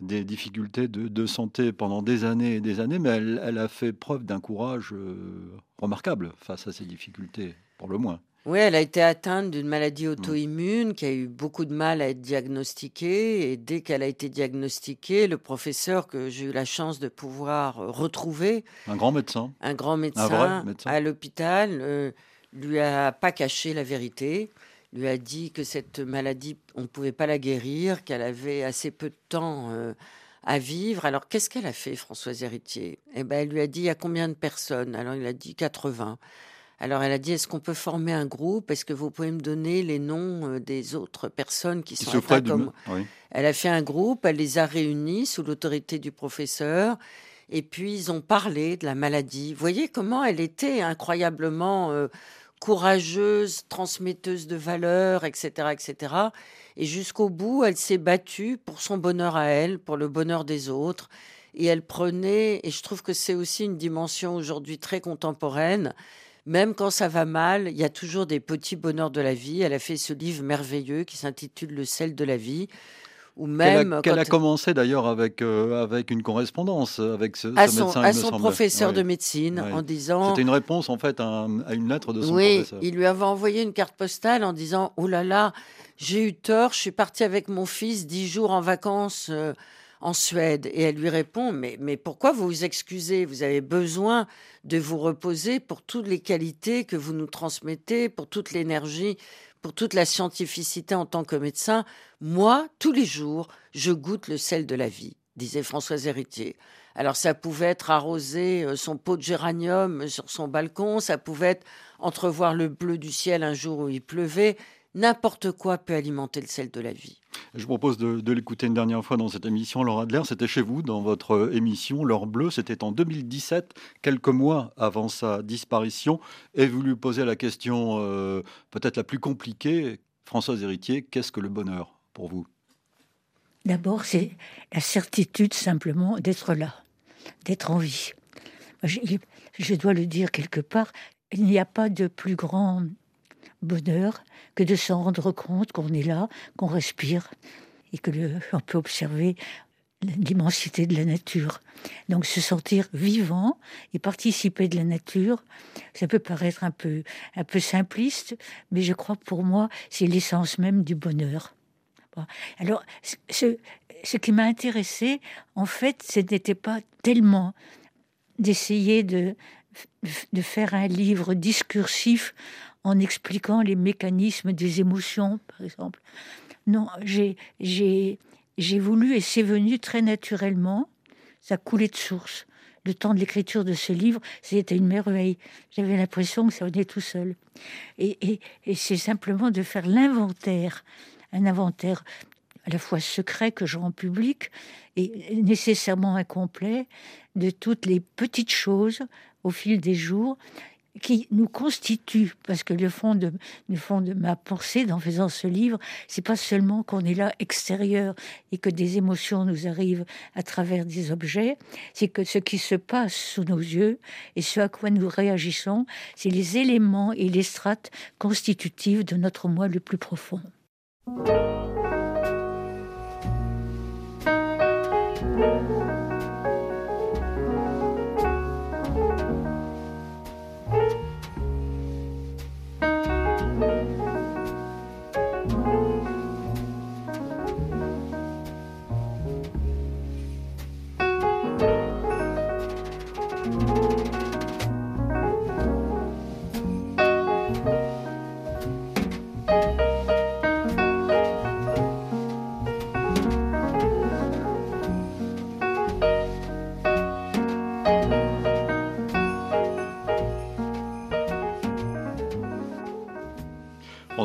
des difficultés de, santé pendant des années et des années, mais elle a fait preuve d'un courage remarquable face à ces difficultés, pour le moins. Oui, elle a été atteinte d'une maladie mmh. auto-immune qui a eu beaucoup de mal à être diagnostiquée. Et dès qu'elle a été diagnostiquée, le professeur que j'ai eu la chance de pouvoir retrouver, un grand médecin, un grand médecin, à l'hôpital, euh, lui a pas caché la vérité. Lui a dit que cette maladie, on ne pouvait pas la guérir, qu'elle avait assez peu de temps euh, à vivre. Alors, qu'est-ce qu'elle a fait, Françoise Héritier? Eh ben, elle lui a dit il y a combien de personnes? Alors, il a dit 80. Alors elle a dit, est-ce qu'on peut former un groupe? Est-ce que vous pouvez me donner les noms euh, des autres personnes qui, sont atteintes comme... Elle a fait un groupe, elle les a réunis sous l'autorité du professeur. Et puis ils ont parlé de la maladie. Vous voyez comment elle était incroyablement euh, courageuse, transmetteuse de valeurs, etc., etc. Et jusqu'au bout, elle s'est battue pour son bonheur à elle, pour le bonheur des autres. Et elle prenait, et je trouve que c'est aussi une dimension aujourd'hui très contemporaine, même quand ça va mal, il y a toujours des petits bonheurs de la vie. Elle a fait ce livre merveilleux qui s'intitule Le sel de la vie. Ou même qu'elle a, commencé d'ailleurs avec euh, avec une correspondance avec ce, à son, médecin, à son professeur de médecine en disant c'était une réponse en fait à, une lettre de son oui, professeur. il lui avait envoyé une carte postale en disant oh là là j'ai eu tort je suis partie avec mon fils dix jours en vacances euh, en Suède. Et elle lui répond, mais, mais pourquoi vous vous excusez? Vous avez besoin de vous reposer pour toutes les qualités que vous nous transmettez, pour toute l'énergie, pour toute la scientificité en tant que médecin. Moi, tous les jours, je goûte le sel de la vie, disait Françoise Héritier. Alors ça pouvait être arroser euh, son pot de géranium sur son balcon, ça pouvait être entrevoir le bleu du ciel un jour où il pleuvait, n'importe quoi peut alimenter le sel de la vie. Je vous propose de, l'écouter une dernière fois dans cette émission. Laura Adler, c'était chez vous, dans votre émission L'Or Bleu. C'était en 2017, quelques mois avant sa disparition. Et vous lui posez la question euh, peut-être la plus compliquée. Françoise Héritier, qu'est-ce que le bonheur pour vous? D'abord, c'est la certitude simplement d'être là, d'être en vie. Je, dois le dire quelque part, il n'y a pas de plus grand bonheur que de s'en rendre compte qu'on est là, qu'on respire et que on peut observer l'immensité de la nature. Donc se sentir vivant et participer de la nature, ça peut paraître un peu, un peu simpliste, mais je crois pour moi, c'est l'essence même du bonheur. Alors, ce, ce qui m'a intéressé, en fait, ce n'était pas tellement d'essayer de, de faire un livre discursif en expliquant les mécanismes des émotions, par exemple. Non, j'ai, voulu, et c'est venu très naturellement, ça coulait de source. Le temps de l'écriture de ce livre, c'était une merveille. J'avais l'impression que ça venait tout seul. Et, et, et c'est simplement de faire l'inventaire, un inventaire à la fois secret que je rends public et nécessairement incomplet de toutes les petites choses au fil des jours qui nous constituent, parce que le fond de, le fond de ma pensée en faisant ce livre, c'est pas seulement qu'on est là extérieur et que des émotions nous arrivent à travers des objets, c'est que ce qui se passe sous nos yeux et ce à quoi nous réagissons, c'est les éléments et les strates constitutives de notre moi le plus profond.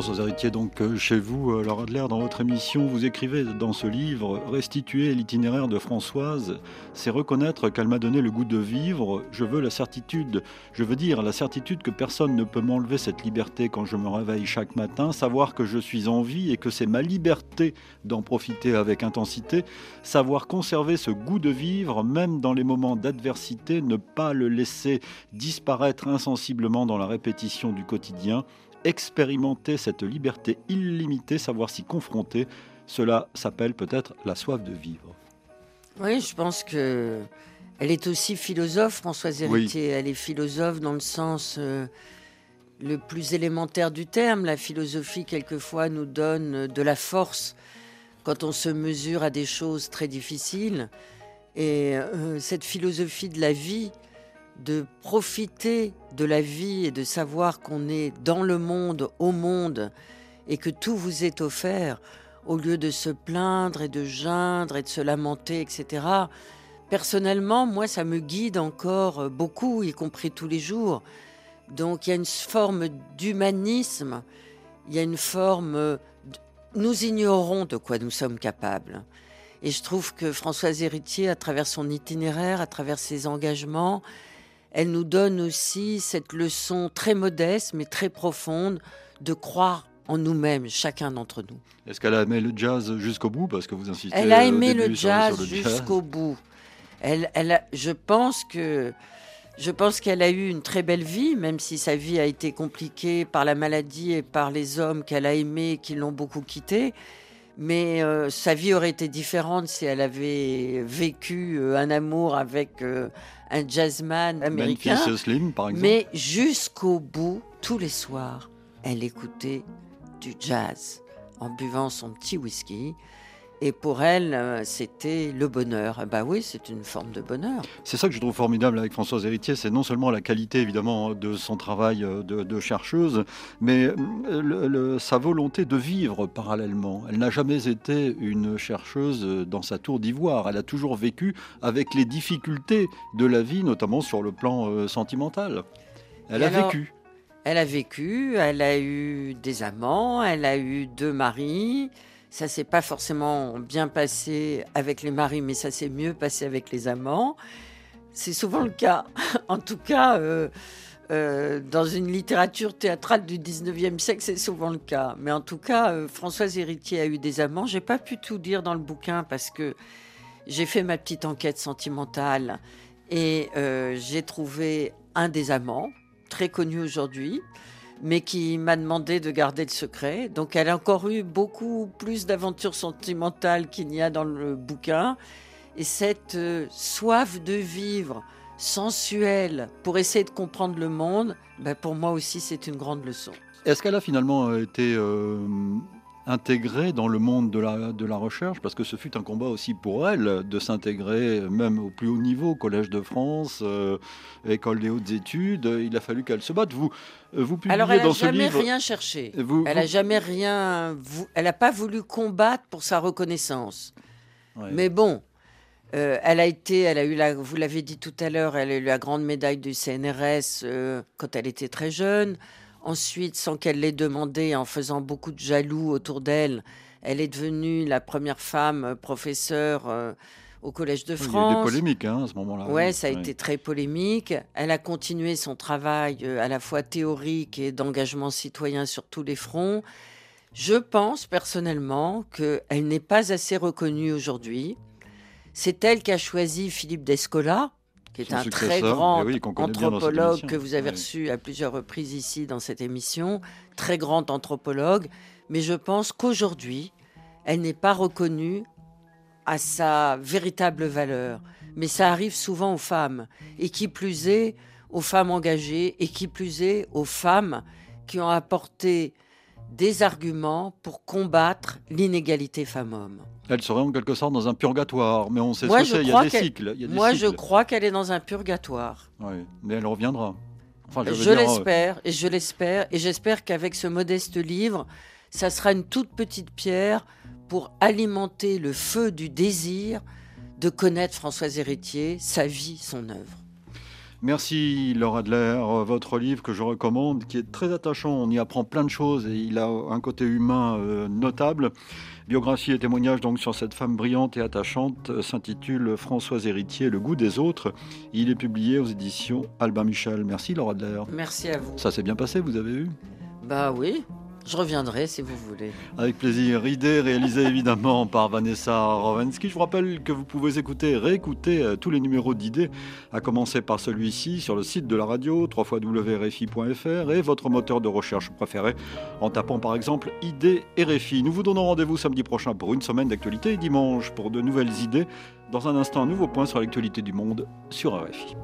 François Héritier, donc euh, chez vous, euh, Laura Adler, dans votre émission, vous écrivez dans ce livre Restituer l'itinéraire de Françoise, c'est reconnaître qu'elle m'a donné le goût de vivre. Je veux la certitude, je veux dire la certitude que personne ne peut m'enlever cette liberté quand je me réveille chaque matin, savoir que je suis en vie et que c'est ma liberté d'en profiter avec intensité, savoir conserver ce goût de vivre, même dans les moments d'adversité, ne pas le laisser disparaître insensiblement dans la répétition du quotidien expérimenter cette liberté illimitée, savoir s'y confronter, cela s'appelle peut-être la soif de vivre. Oui, je pense que elle est aussi philosophe, Françoise Héritier. Elle est philosophe dans le sens euh, le plus élémentaire du terme. La philosophie, quelquefois, nous donne de la force quand on se mesure à des choses très difficiles. Et euh, cette philosophie de la vie, de profiter de la vie et de savoir qu'on est dans le monde, au monde, et que tout vous est offert, au lieu de se plaindre et de geindre et de se lamenter, etc. Personnellement, moi, ça me guide encore beaucoup, y compris tous les jours. Donc il y a une forme d'humanisme, il y a une forme... Nous ignorons de quoi nous sommes capables. Et je trouve que Françoise Héritier, à travers son itinéraire, à travers ses engagements, elle nous donne aussi cette leçon très modeste mais très profonde de croire en nous-mêmes, chacun d'entre nous. Est-ce qu'elle a aimé le jazz jusqu'au bout? Parce que vous insistez. Elle a aimé le jazz jusqu'au bout. Elle, elle je pense que je pense qu'elle a eu une très belle vie, même si sa vie a été compliquée par la maladie et par les hommes qu'elle a aimés et qui l'ont beaucoup quittée. Mais euh, sa vie aurait été différente si elle avait vécu euh, un amour avec euh, un jazzman américain. Slim, par exemple. Mais jusqu'au bout, tous les soirs, elle écoutait du jazz en buvant son petit whisky. Et pour elle, euh, c'était le bonheur. Bah oui, c'est une forme de bonheur. C'est ça que je trouve formidable avec Françoise Héritier, c'est non seulement la qualité évidemment de son travail euh, de, chercheuse, mais euh, sa volonté de vivre parallèlement. Elle n'a jamais été une chercheuse dans sa tour d'ivoire. Elle a toujours vécu avec les difficultés de la vie, notamment sur le plan sentimental. Elle a vécu. Elle a vécu, elle a eu des amants, elle a eu deux maris. Ça s'est pas forcément bien passé avec les maris, mais ça s'est mieux passé avec les amants. C'est souvent le cas. en tout cas, euh, euh, dans une littérature théâtrale du 19e siècle, c'est souvent le cas. Mais en tout cas, euh, Françoise Héritier a eu des amants. J'ai pas pu tout dire dans le bouquin parce que j'ai fait ma petite enquête sentimentale et j'ai trouvé un des amants très connu aujourd'hui, mais qui m'a demandé de garder le secret. Donc elle a encore eu beaucoup plus d'aventures sentimentales qu'il n'y a dans le bouquin. Et cette euh, soif de vivre sensuelle pour essayer de comprendre le monde, ben pour moi aussi c'est une grande leçon. Est-ce qu'elle a finalement euh, été euh, intégrée dans le monde de la, de la recherche, parce que ce fut un combat aussi pour elle de s'intégrer même au plus haut niveau, Collège de France, euh, École des hautes études. Il a fallu qu'elle se batte. Vous, euh, vous publiez Alors elle n'a jamais rien cherché. elle n'a jamais rien. Elle n'a pas voulu combattre pour sa reconnaissance. Mais bon. Euh, elle a été, elle a eu la, vous l'avez dit tout à l'heure, elle a eu la grande médaille du CNRS quand elle était très jeune. Ensuite, sans qu'elle l'ait demandé, en faisant beaucoup de jaloux autour d'elle, elle est devenue la première femme euh, professeure euh, au Collège de France. il y a eu des polémiques hein, à ce moment-là. Ouais, ça a été très polémique. Elle a continué son travail euh, à la fois théorique et d'engagement citoyen sur tous les fronts. Je pense personnellement qu'elle n'est pas assez reconnue aujourd'hui. C'est elle qui a choisi Philippe Descola, qui est un très grand anthropologue que vous avez reçu à plusieurs reprises ici dans cette émission, très grand anthropologue, mais je pense qu'aujourd'hui, elle n'est pas reconnue à sa véritable valeur. Mais ça arrive souvent aux femmes, et qui plus est aux femmes engagées, et qui plus est aux femmes qui ont apporté des arguments pour combattre l'inégalité femmes-hommes. Elle serait en quelque sorte dans un purgatoire, mais on sait ce que c'est, il y a des cycles. Moi, je crois qu'elle est dans un purgatoire. Oui, mais elle reviendra. je, euh, l'espère, et je l'espère, et j'espère qu'avec ce modeste livre, ça sera une toute petite pierre pour alimenter le feu du désir de connaître Françoise Héritier, sa vie, son œuvre. Merci Laura Adler, votre livre que je recommande, qui est très attachant, on y apprend plein de choses et il a un côté humain euh, notable. Biographie et témoignage donc sur cette femme brillante et attachante euh, s'intitule Françoise Héritier, Le goût des autres. Il est publié aux éditions Albin Michel. Merci Laura Adler. Merci à vous. Ça s'est bien passé, vous avez vu Bah oui. Je reviendrai si vous voulez. Avec plaisir. Idée réalisée évidemment par Vanessa Rovensky. Je vous rappelle que vous pouvez écouter réécouter euh, tous les numéros d'idées, à commencer par celui-ci sur le site de la radio, www.rfi.fr et votre moteur de recherche préféré en tapant par exemple Idées RFI. Nous vous donnons rendez-vous samedi prochain pour une semaine d'actualité et dimanche pour de nouvelles idées. Dans un instant, un nouveau point sur l'actualité du monde sur RFI.